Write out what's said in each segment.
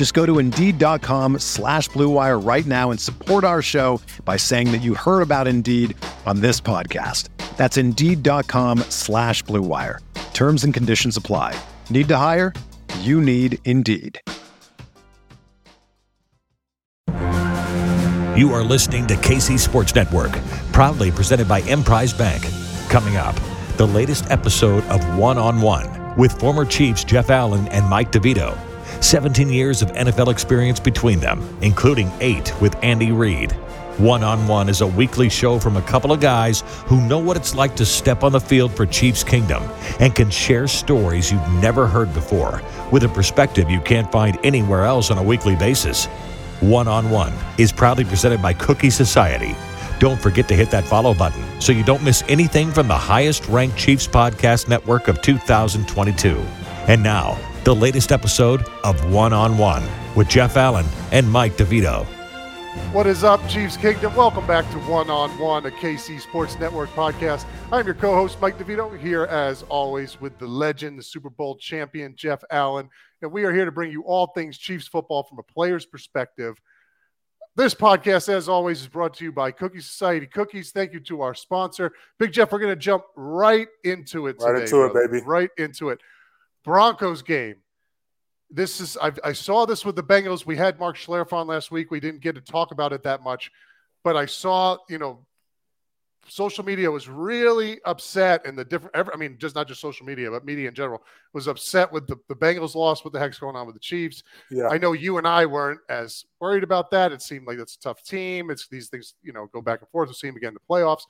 Just go to Indeed.com slash BlueWire right now and support our show by saying that you heard about Indeed on this podcast. That's Indeed.com slash BlueWire. Terms and conditions apply. Need to hire? You need Indeed. You are listening to KC Sports Network, proudly presented by Emprise Bank. Coming up, the latest episode of One on One with former Chiefs Jeff Allen and Mike DeVito. 17 years of NFL experience between them, including eight with Andy Reid. One on One is a weekly show from a couple of guys who know what it's like to step on the field for Chiefs Kingdom and can share stories you've never heard before with a perspective you can't find anywhere else on a weekly basis. One on One is proudly presented by Cookie Society. Don't forget to hit that follow button so you don't miss anything from the highest ranked Chiefs podcast network of 2022. And now, the latest episode of One on One with Jeff Allen and Mike DeVito. What is up, Chiefs Kingdom? Welcome back to One on One, a KC Sports Network podcast. I'm your co host, Mike DeVito, here as always with the legend, the Super Bowl champion, Jeff Allen. And we are here to bring you all things Chiefs football from a player's perspective. This podcast, as always, is brought to you by Cookie Society Cookies. Thank you to our sponsor. Big Jeff, we're going to jump right into it Right today, into it, baby. Right into it. Broncos game. This is I, I saw this with the Bengals. We had Mark Schlereth on last week. We didn't get to talk about it that much, but I saw you know social media was really upset and the different every, i mean just not just social media but media in general was upset with the, the bengals loss what the heck's going on with the chiefs Yeah. i know you and i weren't as worried about that it seemed like that's a tough team it's these things you know go back and forth we'll see them again in the playoffs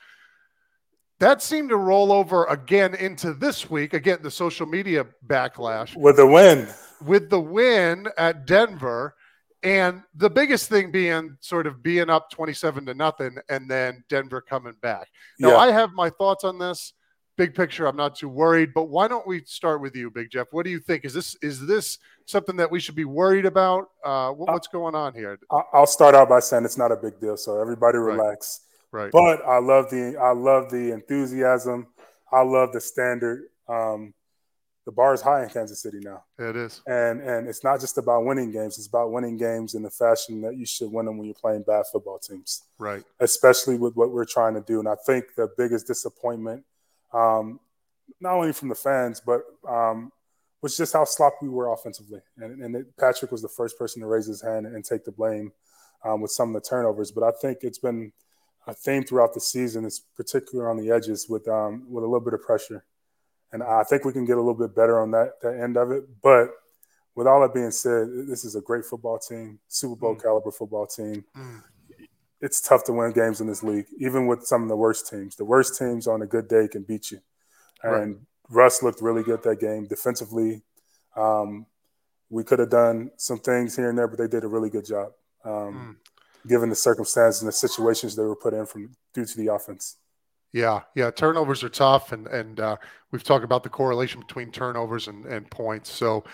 that seemed to roll over again into this week again the social media backlash With the win. with the win at Denver. And the biggest thing being sort of being up 27 to nothing and then Denver coming back. Now, Yeah. I have my thoughts on this. Big picture, I'm not too worried, but why don't we start with you, Big Jeff? What do you think? Is this is this something that we should be worried about? Uh, what, what's going on here? I'll start out by saying it's not a big deal, so everybody relax. Right. But I love the I love the enthusiasm. I love the standard. Um, the bar is high in Kansas City now, it is. and and it's not just about winning games. It's about winning games in the fashion that you should win them when you're playing bad football teams. Right. especially with what we're trying to do. And I think the biggest disappointment, um, not only from the fans, but um, was just how sloppy we were offensively. And, and it, Patrick was the first person to raise his hand and take the blame um, with some of the turnovers. But I think it's been a theme throughout the season, is particularly on the edges with um, with a little bit of pressure. And I think we can get a little bit better on that, that end of it. But with all that being said, this is a great football team, Super Bowl caliber football team Mm. it's tough to win games in this league, even with some of the worst teams. The worst teams on a good day can beat you. And Russ looked really good that game defensively. Um, we could have done some things here and there, but they did a really good job, um, given the circumstances and the situations they were put in from due to the offense. Yeah, yeah. Turnovers are tough, and and uh, we've talked about the correlation between turnovers and, and points. So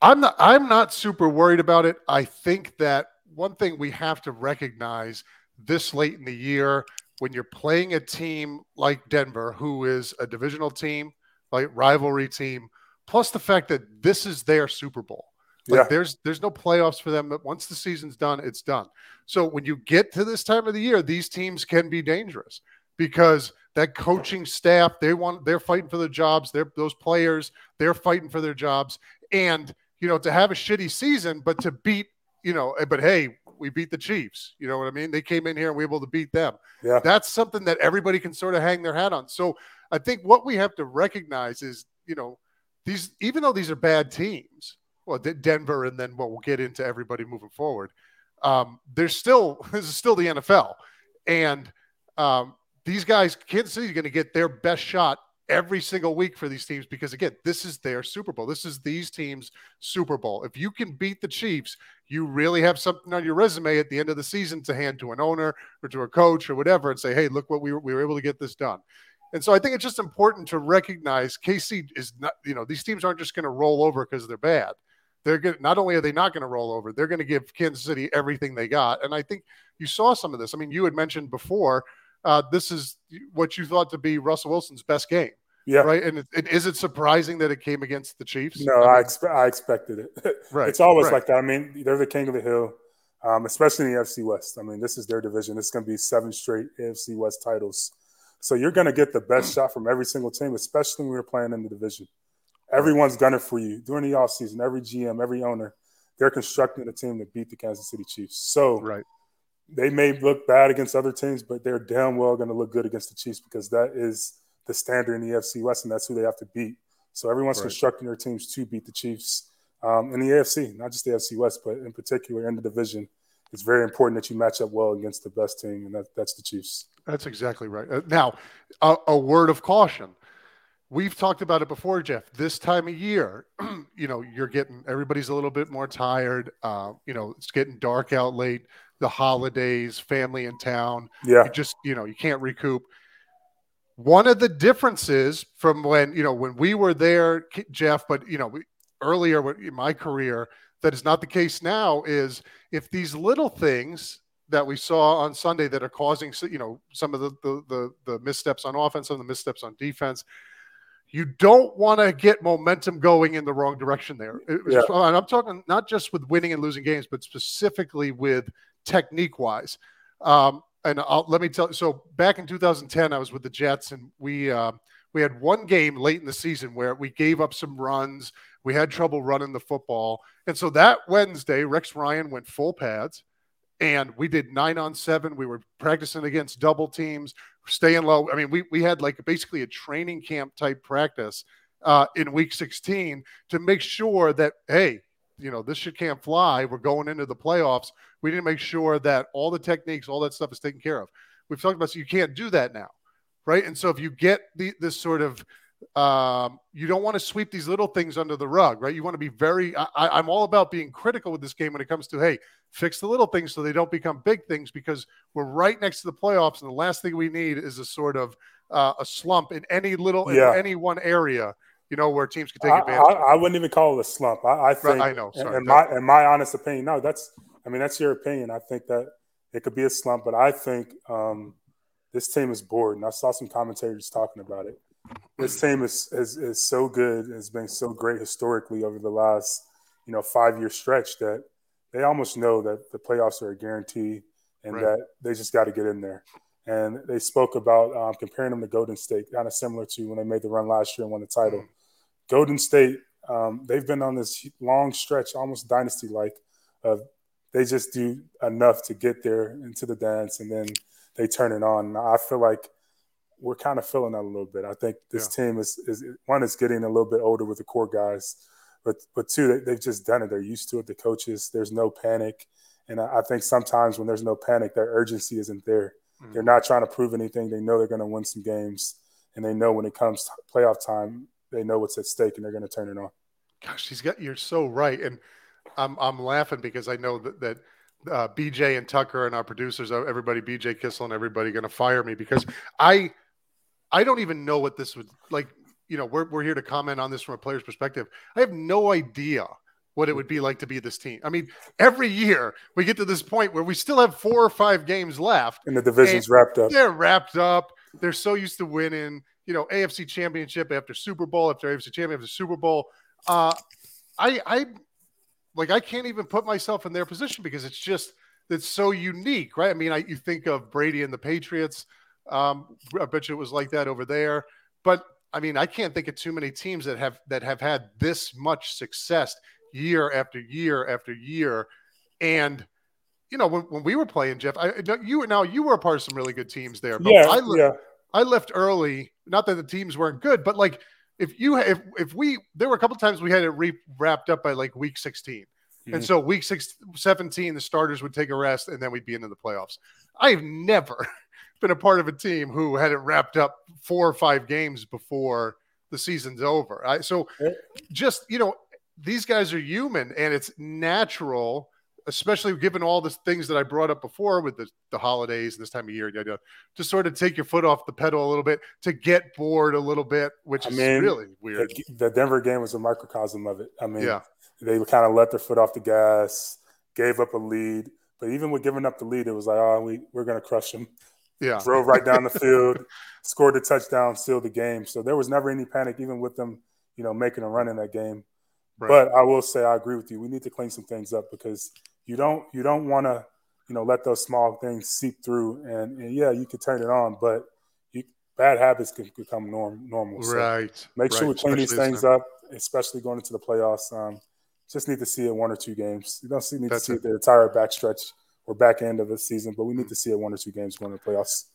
I'm not I'm not super worried about it. I think that one thing we have to recognize this late in the year when you're playing a team like Denver, who is a divisional team, like rivalry team, plus the fact that this is their Super Bowl. Like Yeah. there's there's no playoffs for them. But once the season's done, it's done. So when you get to this time of the year, these teams can be dangerous because that coaching staff they want they're fighting for their jobs. They're those players they're fighting for their jobs, and you know to have a shitty season, but to beat you know, eh, but hey, we beat the Chiefs. You know what I mean? They came in here and we were able to beat them. Yeah. That's something that everybody can sort of hang their hat on. So I think what we have to recognize is, you know, these even though these are bad teams, well, Denver, and then what we'll get into everybody moving forward. Um, there's still this is still the NFL, and um, these guys, Kansas City, is going to get their best shot every single week for these teams because again, this is their Super Bowl. This is these teams' Super Bowl. If you can beat the Chiefs, you really have something on your resume at the end of the season to hand to an owner or to a coach or whatever and say, "Hey, look what we were, we were able to get this done." And so I think it's just important to recognize KC is not, you know, these teams aren't just going to roll over because they're bad. They're going not only are they not going to roll over, they're going to give Kansas City everything they got. And I think you saw some of this. I mean, you had mentioned before, uh, this is what you thought to be Russell Wilson's best game. Yeah. Right. And it, it, is it surprising that it came against the Chiefs? No, I, mean, I, I expected it. right. It's always right. like that. I mean, they're the king of the hill, um, especially in the AFC West. I mean, this is their division. It's going to be seven straight AFC West titles. So you're going to get the best shot from every single team, especially when you're playing in the division. Everyone's gunning for you during the offseason. Every GM, every owner, they're constructing a team to beat the Kansas City Chiefs. So right. they may look bad against other teams, but they're damn well going to look good against the Chiefs because that is the standard in the AFC West, and that's who they have to beat. So everyone's right. constructing their teams to beat the Chiefs um, in the AFC, not just the AFC West, but in particular in the division. It's very important that you match up well against the best team, and that, that's the Chiefs. That's exactly right. Uh, now, a, a word of caution we've talked about it before, Jeff. This time of year, you know, you're getting everybody's a little bit more tired. Uh, you know, it's getting dark out late. The holidays, family in town. Yeah, you just you know you can't recoup. One of the differences from when you know when we were there, Jeff, but you know we, earlier in my career, that is not the case now. Is if these little things that we saw on Sunday that are causing you know some of the the the, the missteps on offense, some of the missteps on defense you don't want to get momentum going in the wrong direction there. Yeah. And I'm talking not just with winning and losing games, but specifically with technique wise. Um, and I'll, let me tell you. So back in 2010, I was with the Jets, and we uh, we had one game late in the season where we gave up some runs. We had trouble running the football, and so that Wednesday, Rex Ryan went full pads, and we did nine on seven. We were practicing against double teams staying low. I mean, we, we had like basically a training camp type practice uh, in week 16 to make sure that, hey, you know, this shit can't fly. We're going into the playoffs. We need to make sure that all the techniques, all that stuff is taken care of. We've talked about so you can't do that now, right? And so if you get the, this sort of um, you don't want to sweep these little things under the rug, right? You want to be very. I, am all about being critical with this game when it comes to hey, fix the little things so they don't become big things because we're right next to the playoffs, and the last thing we need is a sort of uh, a slump in any little yeah. in any one area. You know where teams can take advantage. I, I, I wouldn't even call it a slump. I, I think. I know. Sorry, in, my in my honest opinion, no, that's. I mean, that's your opinion. I think that it could be a slump, but I think um, this team is bored, and I saw some commentators talking about it this team is, is is so good, has been so great historically over the last you know five year stretch that they almost know that the playoffs are a guarantee and right. that they just got to get in there. And they spoke about um, comparing them to Golden State, kind of similar to when they made the run last year and won the title. Mm-hmm. Golden State, um, they've been on this long stretch, almost dynasty like, of they just do enough to get there into the dance and then they turn it on. I feel like we're kind of feeling that a little bit. I think this yeah. team is, is one is getting a little bit older with the core guys, but but two they, have just done it. They're used to it. The coaches, there's no panic, and I, I think sometimes when there's no panic, their urgency isn't there. Mm-hmm. They're not trying to prove anything. They know they're going to win some games, and they know when it comes to playoff time, they know what's at stake, and they're going to turn it on. Gosh, he's got you're so right, and I'm I'm laughing because I know that that uh, BJ and Tucker and our producers, everybody, BJ Kissel and everybody, going to fire me because I I don't even know what this would like. You know, we're we're here to comment on this from a player's perspective. I have no idea what it would be like to be this team. I mean, every year we get to this point where we still have four or five games left, and the division's and wrapped up. They're wrapped up. They're so used to winning. You know, AFC Championship after Super Bowl after AFC Championship after Super Bowl. Uh, I I like I can't even put myself in their position because it's just it's so unique, right? I mean, I, you think of Brady and the Patriots. Um, I bet you it was like that over there. But I mean, I can't think of too many teams that have that have had this much success year after year after year. And you know, when, when we were playing, Jeff, I you now you were a part of some really good teams there. But yeah, I, yeah. I left early. Not that the teams weren't good, but like if you if if we there were a couple times we had it re- wrapped up by like week 16. Mm-hmm. And so week six, 17, the starters would take a rest and then we'd be into the playoffs. I've never been a part of a team who had it wrapped up four or five games before the season's over. I, so just, you know, these guys are human and it's natural especially given all the things that I brought up before with the, the holidays and this time of year, you know, to sort of take your foot off the pedal a little bit, to get bored a little bit, which I is mean, really weird. The, the, Denver game was a microcosm of it. I mean, yeah. they kind of let their foot off the gas, gave up a lead, but even with giving up the lead, it was like, oh, we, we're going to crush them. Yeah. Drove right down the field, scored a touchdown, sealed the game. So there was never any panic, even with them, you know, making a run in that game. Right. But I will say I agree with you. We need to clean some things up because you don't you don't want to you know let those small things seep through and, and yeah you can turn it on but you, bad habits can become norm, normal so right make sure right. we clean especially these things up especially going into the playoffs um, just need to see it one or two games you don't see, need That's to see it. the entire backstretch back end of the season but we need to see it one or two games going to the playoffs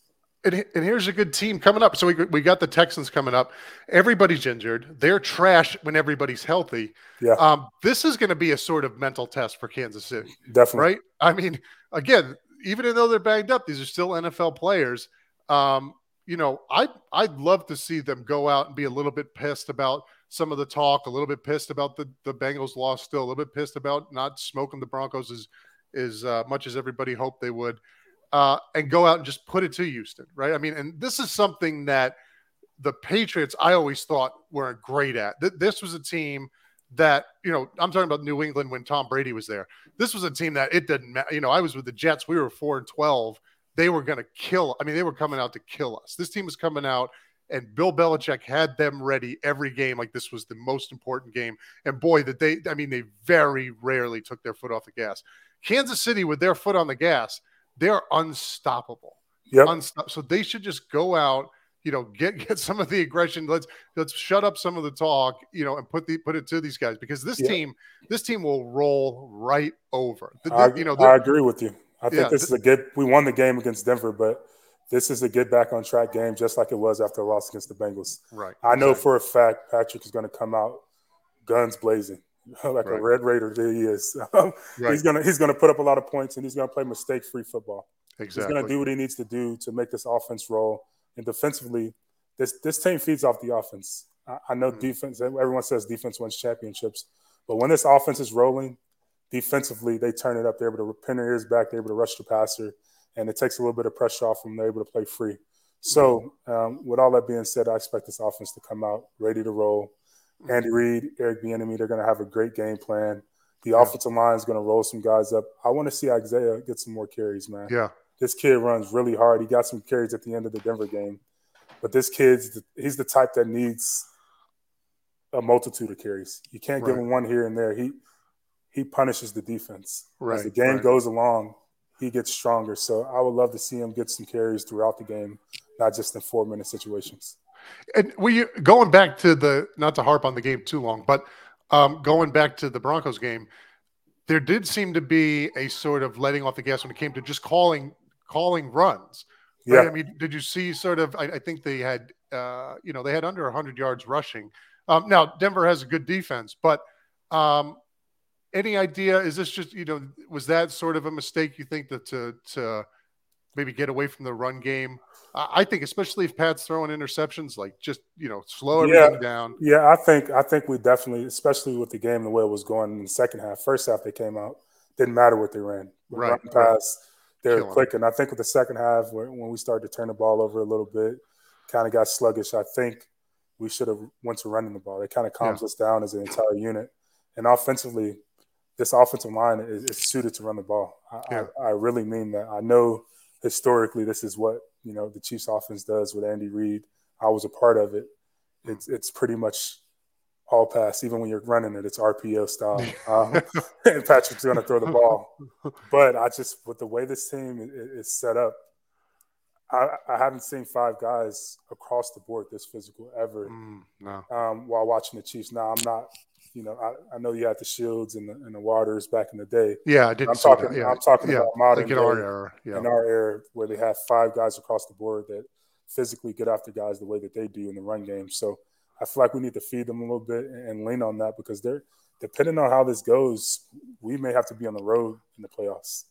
and, and, here's a good team coming up. So we, we got the Texans coming up. Everybody's injured. They're trash when everybody's healthy. Yeah. Um, this is going to be a sort of mental test for Kansas City. Definitely. Right. I mean, again, even though they're banged up, these are still NFL players. Um, you know, I I'd love to see them go out and be a little bit pissed about some of the talk, a little bit pissed about the the Bengals loss, still a little bit pissed about not smoking the Broncos as as uh, much as everybody hoped they would uh, and go out and just put it to Houston, right? I mean, and this is something that the Patriots, I always thought were great at. Th- this was a team that, you know, I'm talking about New England when Tom Brady was there. This was a team that it didn't matter. You know, I was with the Jets. We were four and 12. They were going to kill. I mean, they were coming out to kill us. This team was coming out and Bill Belichick had them ready every game like this was the most important game. And boy, that they, I mean, they very rarely took their foot off the gas. Kansas City, with their foot on the gas, they're unstoppable. Yeah. Unstop- so they should just go out, you know, get get some of the aggression. Let's let's shut up some of the talk, you know, and put the put it to these guys because this team this team will roll right over. The, I, you know, I agree with you. I think yeah, this is a good. We won the game against Denver, but this is a get back on track game, just like it was after a loss against the Bengals. Right. I know exactly. for a fact Patrick is going to come out guns blazing. Like right. a red raider there he is. right. He's gonna he's gonna put up a lot of points and he's gonna play mistake free football. Exactly. He's gonna do what he needs to do to make this offense roll. And defensively, this this team feeds off the offense. I, I know mm-hmm. defense. Everyone says defense wins championships, but when this offense is rolling, defensively they turn it up. They're able to pin their ears back. They're able to rush the passer, and it takes a little bit of pressure off them. They're able to play free. So, mm-hmm. um, with all that being said, I expect this offense to come out ready to roll. Mm-hmm. Andy Reid, Eric Bieniemy, they're going to have a great game plan. The yeah. offensive line is going to roll some guys up. I want to see Isaiah get some more carries, man. Yeah. This kid runs really hard. He got some carries at the end of the Denver game. But this kid's he's the type that needs a multitude of carries. You can't right. give him one here and there. He he punishes the defense. Right. As the game right. goes along, he gets stronger. So I would love to see him get some carries throughout the game, not just in four minute situations. And we going back to the not to harp on the game too long, but um, going back to the Broncos game, there did seem to be a sort of letting off the gas when it came to just calling calling runs. Right? Yeah. I mean, did you see sort of? I, I think they had, uh, you know, they had under 100 yards rushing. Um, now Denver has a good defense, but um, any idea? Is this just you know was that sort of a mistake you think that to to maybe get away from the run game? I think, especially if Pat's throwing interceptions, like just you know, slow everything yeah, down. Yeah, I think I think we definitely, especially with the game the way it was going in the second half. First half they came out, didn't matter what they ran, right? Run pass, they're quick, and I think with the second half when, when we started to turn the ball over a little bit, kind of got sluggish. I think we should have went to running the ball. It kind of calms yeah. us down as an entire unit, and offensively, this offensive line is, is suited to run the ball. I, yeah. I, I really mean that. I know historically this is what you know the Chiefs offense does with Andy Reid. I was a part of it. It's it's pretty much all pass. Even when you're running it, it's RPO style. Um, and Patrick's going to throw the ball. But I just with the way this team is set up, I, I haven't seen five guys across the board this physical ever. Mm, no. um, while watching the Chiefs. Now I'm not you know, I, I know you had the Shields and the, and the Waters back in the day. Yeah, I did. I'm talking. Yeah. I'm talking yeah. about modern like in our era. Yeah. in our era where they have five guys across the board that physically get after guys the way that they do in the run game. So I feel like we need to feed them a little bit and, and lean on that because they're depending on how this goes, we may have to be on the road in the playoffs.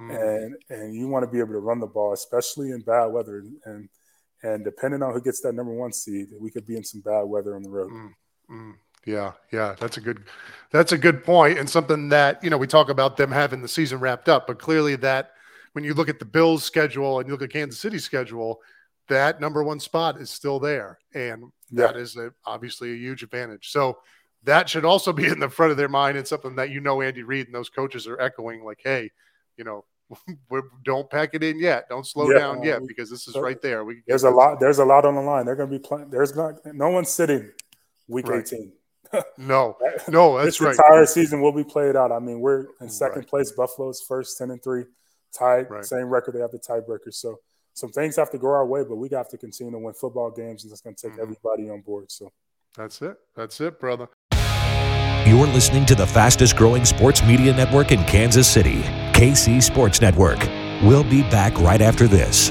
Mm. And and you want to be able to run the ball, especially in bad weather. And and depending on who gets that number one seed, we could be in some bad weather on the road. Mm. Mm. Yeah, yeah, that's a good, that's a good point, and something that you know we talk about them having the season wrapped up, but clearly that when you look at the Bills' schedule and you look at Kansas City's schedule, that number one spot is still there, and Yeah. that is a, obviously a huge advantage. So that should also be in the front of their mind and something that you know Andy Reid and those coaches are echoing, like, hey, you know, don't pack it in yet, don't slow Yeah. down yet, because this is right there. We There's a lot. There's a lot on the line. They're going to be playing. There's not. No one's sitting week Right. 18. No, no, that's this right. entire season will be played out. I mean, we're in second Right. place. Buffalo's first, ten and three, tied, Right. same record. They have the tiebreaker. So some things have to go our way, but we have to continue to win football games, and that's going to take Mhm. everybody on board. So That's it. That's it, brother. You're listening to the fastest growing sports media network in Kansas City, KC Sports Network. We'll be back right after this.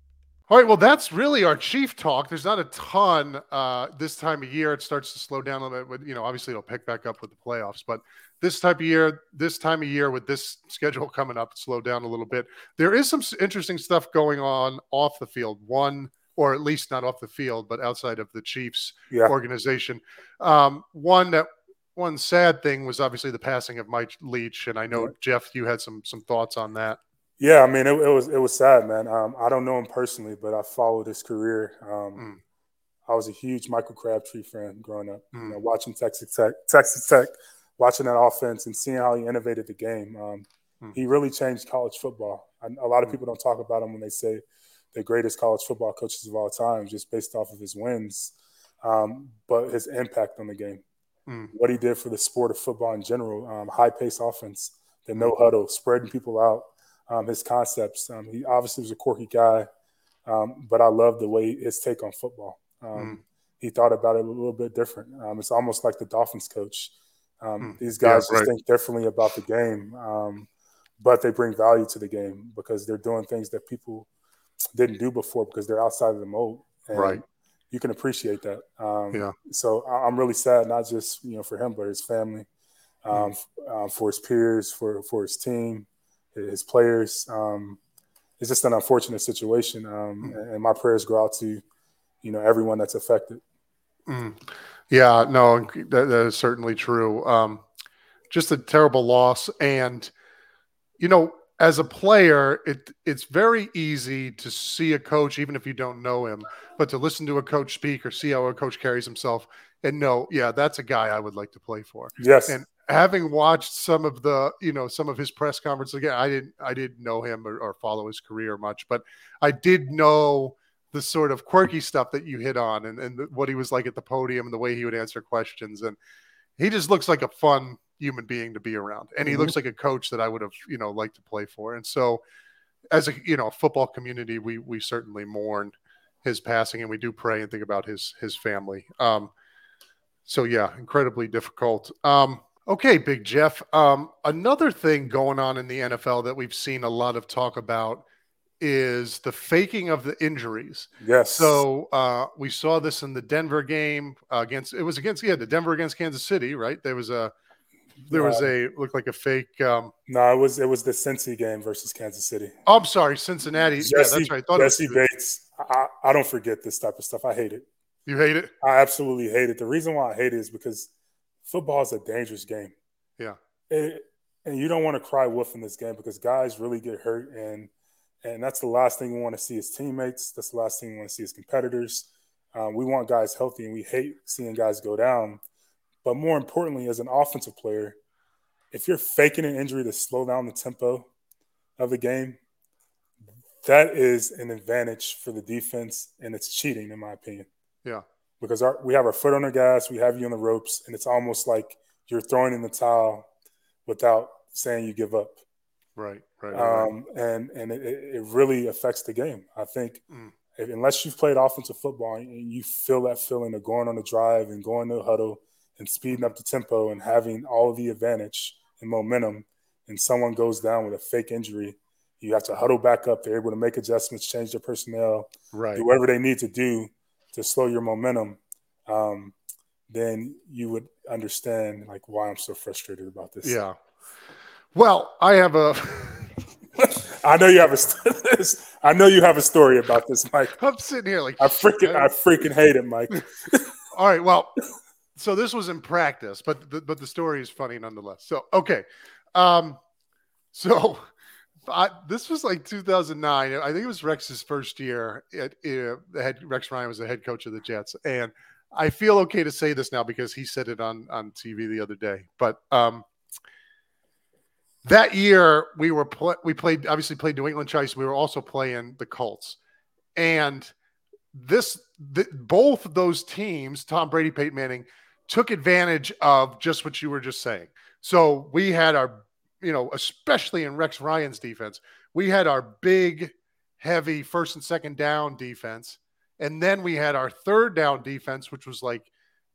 All right, well, that's really our chief talk. There's not a ton uh, this time of year. It starts to slow down a little bit. With, you know, obviously it'll pick back up with the playoffs, but this type of year, this time of year with this schedule coming up, slow down a little bit. There is some interesting stuff going on off the field. One, or at least not off the field, but outside of the Chiefs yeah, organization. Um, one that one sad thing was obviously the passing of Mike Leach, and I know. Jeff, you had some some thoughts on that. Yeah. I mean, it, it was it was sad, man. Um, I don't know him personally, but I followed his career. Um, Mm. I was a huge Michael Crabtree fan growing up. Mm. You know, watching Texas Tech, Texas Tech, watching that offense and seeing how he innovated the game. Um, Mm. He really changed college football. And a lot of Mm. people don't talk about him when they say the greatest college football coaches of all time, just based off of his wins, um, but his impact on the game. Mm. What he did for the sport of football in general, um, high pace offense, the no huddle, spreading people out, um, his concepts. Um, he obviously was a quirky guy, um, but I love the way his take on football. Um, He thought about it a little bit different. Um, it's almost like the Dolphins coach. Um, Mm. These Yeah, guys just right. think differently about the game, um, but they bring value to the game because they're doing things that people didn't do before because they're outside of the mold. And Right. You can appreciate that. Um, Yeah. So I'm really sad, not just you know for him, but his family, Mm. um, uh, for his peers, for for his team, his players. Um, it's just an unfortunate situation, um, Mm. and, my prayers go out to you know everyone that's affected. Mm. Yeah, no, that, that is certainly true. Um, just a terrible loss, and you know, as a player, it it's very easy to see a coach, even if you don't know him, but to listen to a coach speak or see how a coach carries himself and know, yeah, that's a guy I would like to play for. Yes. And having watched some of the, you know, some of his press conferences again, I didn't I didn't know him or, or follow his career much, but I did know the sort of quirky stuff that you hit on and, and what he was like at the podium and the way he would answer questions. And he just looks like a fun human being to be around. And he mm-hmm. looks like a coach that I would have, you know, liked to play for. And so as a, you know, football community, we, we certainly mourn his passing and we do pray and think about his, his family. Um, so yeah, incredibly difficult. Um, okay, Big Jeff. Um, another thing going on in the NFL that we've seen a lot of talk about is the faking of the injuries. Yes. So uh, we saw this in the Denver game uh, against. It was against yeah the Denver against Kansas City, right? There was a there was a looked like a fake. Um, no, it was it was the Cincy game versus Kansas City. Oh, I'm sorry, Cincinnati. Jessie, yeah, that's right. I Jessie Bates. I, I don't forget this type of stuff. I hate it. You hate it? I absolutely hate it. The reason why I hate it is because football is a dangerous game. Yeah. It, and you don't want to cry wolf in this game because guys really get hurt and and that's the last thing we want to see as teammates. That's the last thing we want to see as competitors. Um, we want guys healthy and we hate seeing guys go down. But more importantly, as an offensive player, if you're faking an injury to slow down the tempo of the game, that is an advantage for the defense, and it's cheating, in my opinion. Yeah, because our, we have our foot on the gas, we have you on the ropes, and it's almost like you're throwing in the towel without saying you give up. Right, right. Um, right. And and it, it, really affects the game. I think mm. if, unless you've played offensive football and you feel that feeling of going on the drive and going to the huddle and speeding up the tempo and having all the advantage and momentum, and someone goes down with a fake injury, you have to huddle back up. They're able to make adjustments, change their personnel, right. do whatever they need to do to slow your momentum. Um, then you would understand like why I'm so frustrated about this. Yeah. Well, I have a. I know you have a. I know you have a story about this, Mike. I'm sitting here like I freaking, I freaking hate it, Mike. All right, well, so this was in practice, but the, but the story is funny nonetheless. So okay, um, so I, this was like 2009. I think it was Rex's first year. At, uh, the head Rex Ryan was the head coach of the Jets, and I feel okay to say this now because he said it on on TV the other day. But um, that year we were pl- we played obviously played New England Chiefs. We were also playing the Colts, and this both of those teams, Tom Brady, Peyton Manning, took advantage of just what you were just saying. So we had our, you know, especially in Rex Ryan's defense, we had our big, heavy first and second down defense, and then we had our third down defense, which was like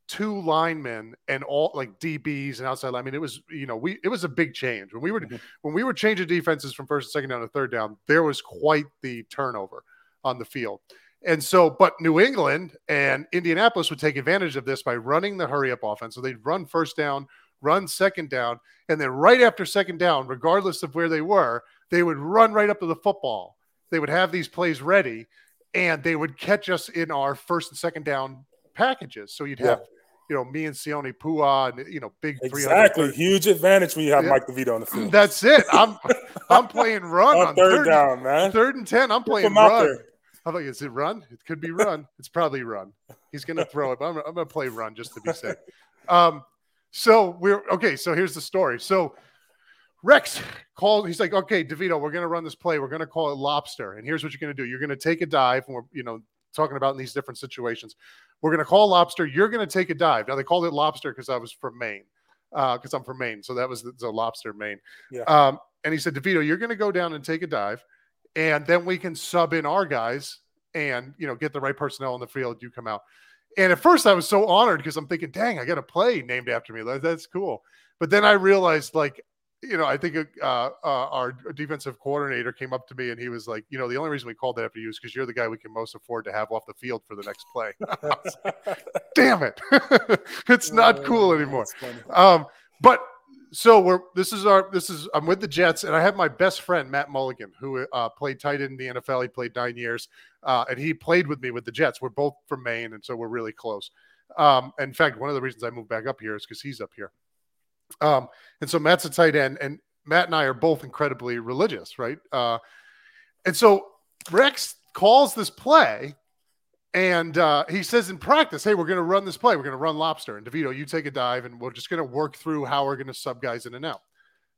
two linemen and all like DBs and outside. I mean, it was you know we it was a big change when we were mm-hmm. when we were changing defenses from first and second down to third down. There was quite the turnover on the field. And so, but New England and Indianapolis would take advantage of this by running the hurry up offense. So they'd run first down, run second down, and then right after second down, regardless of where they were, they would run right up to the football. They would have these plays ready and they would catch us in our first and second down packages. So you'd have you know, me and Sione Pouha and you know, big exactly huge advantage when you have yeah. Mike DeVito on the field. That's it. I'm I'm playing run on, on third, third, down, man. Third and ten. I'm playing run. How about is it run? It could be run. it's probably run. He's gonna throw it, but I'm, I'm gonna play run just to be safe. Um, so we're okay. So here's the story. So Rex called. He's like, okay, DeVito, we're gonna run this play. We're gonna call it lobster, and here's what you're gonna do. You're gonna take a dive, and we're you know talking about in these different situations. We're going to call lobster. You're going to take a dive. Now they called it lobster because I was from Maine, because uh, I'm from Maine, so that was the, the lobster Maine. Yeah. Um, and he said, DeVito, you're going to go down and take a dive, and then we can sub in our guys and you know get the right personnel in the field. You come out. And at first, I was so honored because I'm thinking, dang, I got a play named after me. That's cool. But then I realized, like, you know, I think uh, uh, our defensive coordinator came up to me and he was like, you know, the only reason we called that after you is because you're the guy we can most afford to have off the field for the next play. like, Damn it, it's not cool anymore. Um, but so we're this is our this is I'm with the Jets and I have my best friend Matt Mulligan who uh, played tight end in the NFL. He played nine years uh, and he played with me with the Jets. We're both from Maine and so we're really close. Um, in fact, one of the reasons I moved back up here is because he's up here. Um, and so Matt's a tight end, and Matt and I are both incredibly religious, right? Uh, and so Rex calls this play and uh, he says in practice, hey, we're going to run this play. We're going to run lobster. And DeVito, you take a dive and we're just going to work through how we're going to sub guys in and out.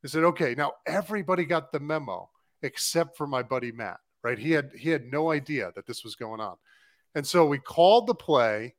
I said, okay. Now everybody got the memo except for my buddy Matt, right? He had he had no idea that this was going on. And so we called the play.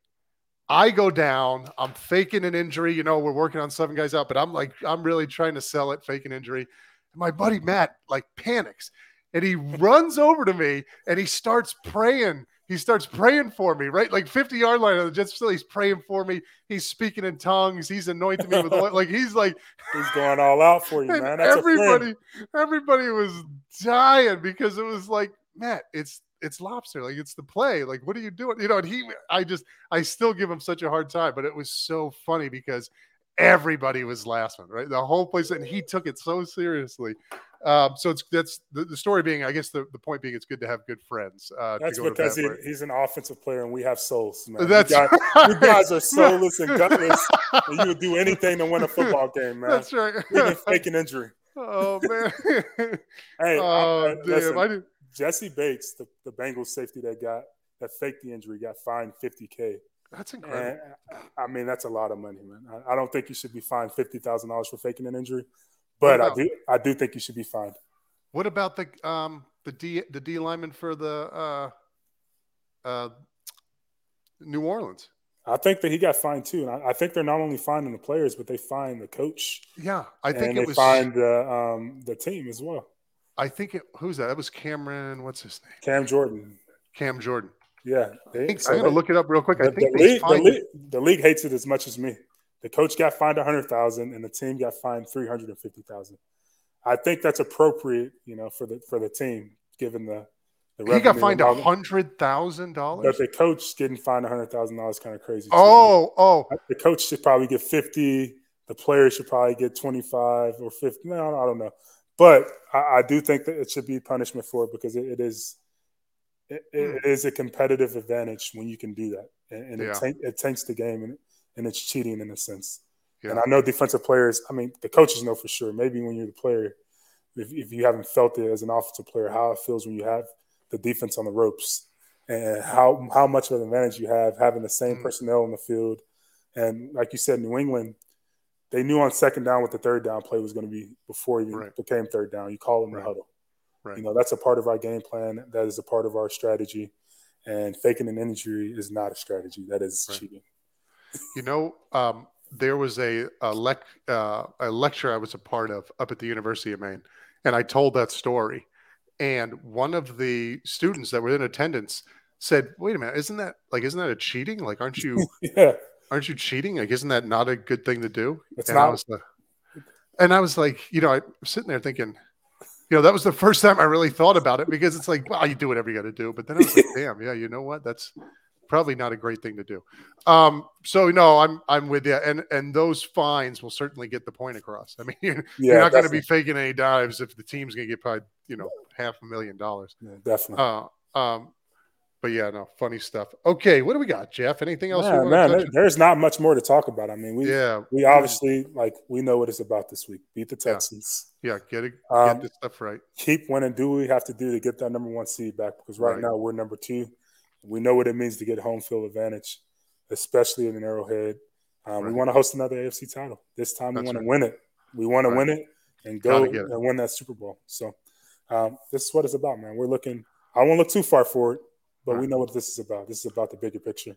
I go down. I'm faking an injury. You know, we're working on seven guys out, but I'm like, I'm really trying to sell it, faking injury. And my buddy Matt like panics and he runs over to me and he starts praying. He starts praying for me, right? Like 50 yard line of the Jets still. He's praying for me. He's speaking in tongues. He's anointing me with oil. Like he's like he's going all out for you, man. That's everybody, everybody was dying because it was like, Matt, it's it's lobster. Like it's the play. Like, what are you doing? You know, and he I just I still give him such a hard time, but it was so funny because everybody was laughing, right? The whole place, and he took it so seriously. Um, so it's that's the, the, story being, I guess the, the point being, it's good to have good friends. Uh, that's because he, he's an offensive player and we have souls. Man. That's you guys, right. you guys are soulless and gutless, and you would do anything to win a football game, man. That's right. Even fake an injury. Oh man. hey, oh, I, damn, listen, I did... Jessie Bates, the, the Bengals safety that got that faked the injury, got fined 50k. That's incredible. And, I mean, that's a lot of money, man. I, I don't think you should be fined fifty thousand dollars for faking an injury. But I do I do think you should be fined. What about the um the D the D lineman for the uh uh New Orleans? I think that he got fined too, and I, I think they're not only finding the players, but they find the coach. Yeah, I think it was find the um the team as well. I think it. Who's that? That was Cameron. What's his name? Cam Jordan. Cam Jordan. Yeah, they, I think, so I'm gonna look it up real quick. The, I think the league, the league, the league hates it as much as me. The coach got fined a hundred thousand, and the team got fined three hundred and fifty thousand. I think that's appropriate, you know, for the for the team, given the. the he got fined a hundred thousand dollars. But the coach getting fined a hundred thousand dollars kind of crazy. Oh, too. oh! The coach should probably get fifty. The player should probably get twenty five or fifty. No, I don't know, but I, I, do think that it should be punishment for it because it, it is. It, it hmm. is a competitive advantage when you can do that, and, and yeah. it, tank, it tanks the game, and, and it's cheating in a sense. Yeah. And I know defensive players, I mean, the coaches know for sure. Maybe when you're the player, if, if you haven't felt it as an offensive player, how it feels when you have the defense on the ropes and how, how much of an advantage you have having the same mm-hmm. personnel in the field. And like you said, New England, they knew on second down what the third down play was going to be before it even right. became third down. You call them right. the huddle. Right. You know, that's a part of our game plan. That is a part of our strategy. And faking an injury is not a strategy. That is cheating. You know, um, there was a a, lec- uh, a lecture I was a part of up at the University of Maine, and I told that story. And one of the students that were in attendance said, "Wait a minute, isn't that like isn't that a cheating? Like, aren't you yeah. aren't you cheating? Like, isn't that not a good thing to do?" It's and not. I was, uh, and I was like, you know, I was sitting there thinking, you know, that was the first time I really thought about it because it's like, well, you do whatever you got to do. But then I was like, damn, yeah, you know what? That's probably not a great thing to do. Um, so no, I'm I'm with you, and and those fines will certainly get the point across. I mean, you're, yeah, you're not going to be faking any dives if the team's going to get paid, you know, half a million dollars. Yeah, definitely. Uh, um, but yeah, no, funny stuff. Okay, what do we got, Jeff? Anything else? Man, there, there's not much more to talk about. I mean, we yeah, we obviously like we know what it's about this week. Beat the Texans. Yeah, yeah get it, get um, this stuff right. Keep winning. Do what we have to do to get that number one seed back? Because right, right. now we're number two. We know what it means to get home field advantage, especially in an Arrowhead. Um, right. We want to host another AFC title. This time we want right. to win it. We want to win it and go and win that Super Bowl. So um, this is what it's about, man. We're looking. I won't look too far forward, but we know what this is about. This is about the bigger picture,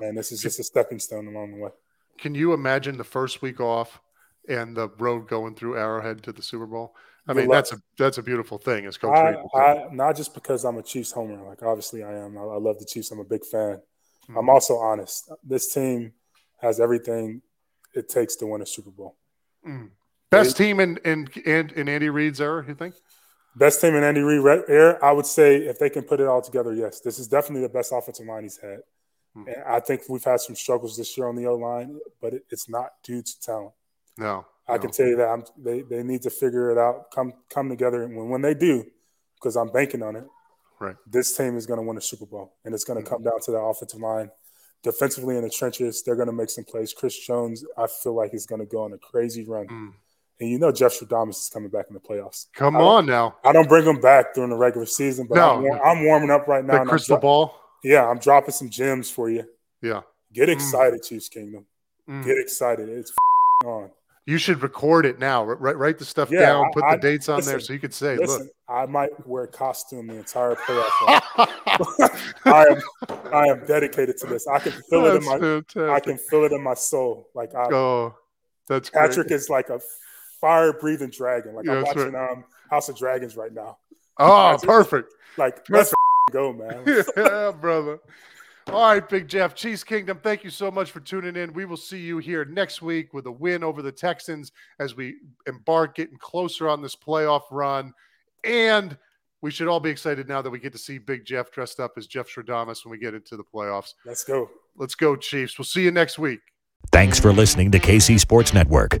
and this is just a stepping stone along the way. Can you imagine the first week off and the road going through Arrowhead to the Super Bowl? I mean, that's a that's a beautiful thing as coach. I, I, not just because I'm a Chiefs homer, like obviously I am. I, I love the Chiefs. I'm a big fan. Mm-hmm. I'm also honest. This team has everything it takes to win a Super Bowl. Mm. Best they, team in in in, in Andy Reid's era, you think? Best team in Andy Reid era, I would say if they can put it all together, yes. This is definitely the best offensive line he's had. Mm-hmm. And I think we've had some struggles this year on the O line, but it, it's not due to talent. No, I can tell you that I'm, they they need to figure it out, come come together, and when when they do, because I'm banking on it. Right. This team is going to win a Super Bowl, and it's going to mm-hmm. come down to the offensive line. Defensively in the trenches, they're going to make some plays. Chris Jones, I feel like, is going to go on a crazy run, mm. And you know Jeff Stradamus is coming back in the playoffs. Come on now. I don't bring him back during the regular season, but No. I'm, war- I'm warming up right now. The crystal dro- ball. Yeah, I'm dropping some gems for you. Yeah. Get excited, Chiefs Kingdom. Mm. Get excited. It's on. You should record it now. Write, write the stuff Yeah, down. Put I- the dates on there so you could say, Listen, I might wear a costume the entire playoff. I am I am dedicated to this. I can feel it in my fantastic. I can feel it in my soul. Like I, Oh, that's great. Patrick is like a fire breathing dragon. Like Yeah, I'm that's watching um House of Dragons right now. Oh, Patrick- perfect. Like let's go, man. yeah, brother. All right, Big Jeff, Chiefs Kingdom, thank you so much for tuning in. We will see you here next week with a win over the Texans as we embark getting closer on this playoff run. And we should all be excited now that we get to see Big Jeff dressed up as Jeff Stradamus when we get into the playoffs. Let's go. Let's go, Chiefs. We'll see you next week. Thanks for listening to KC Sports Network.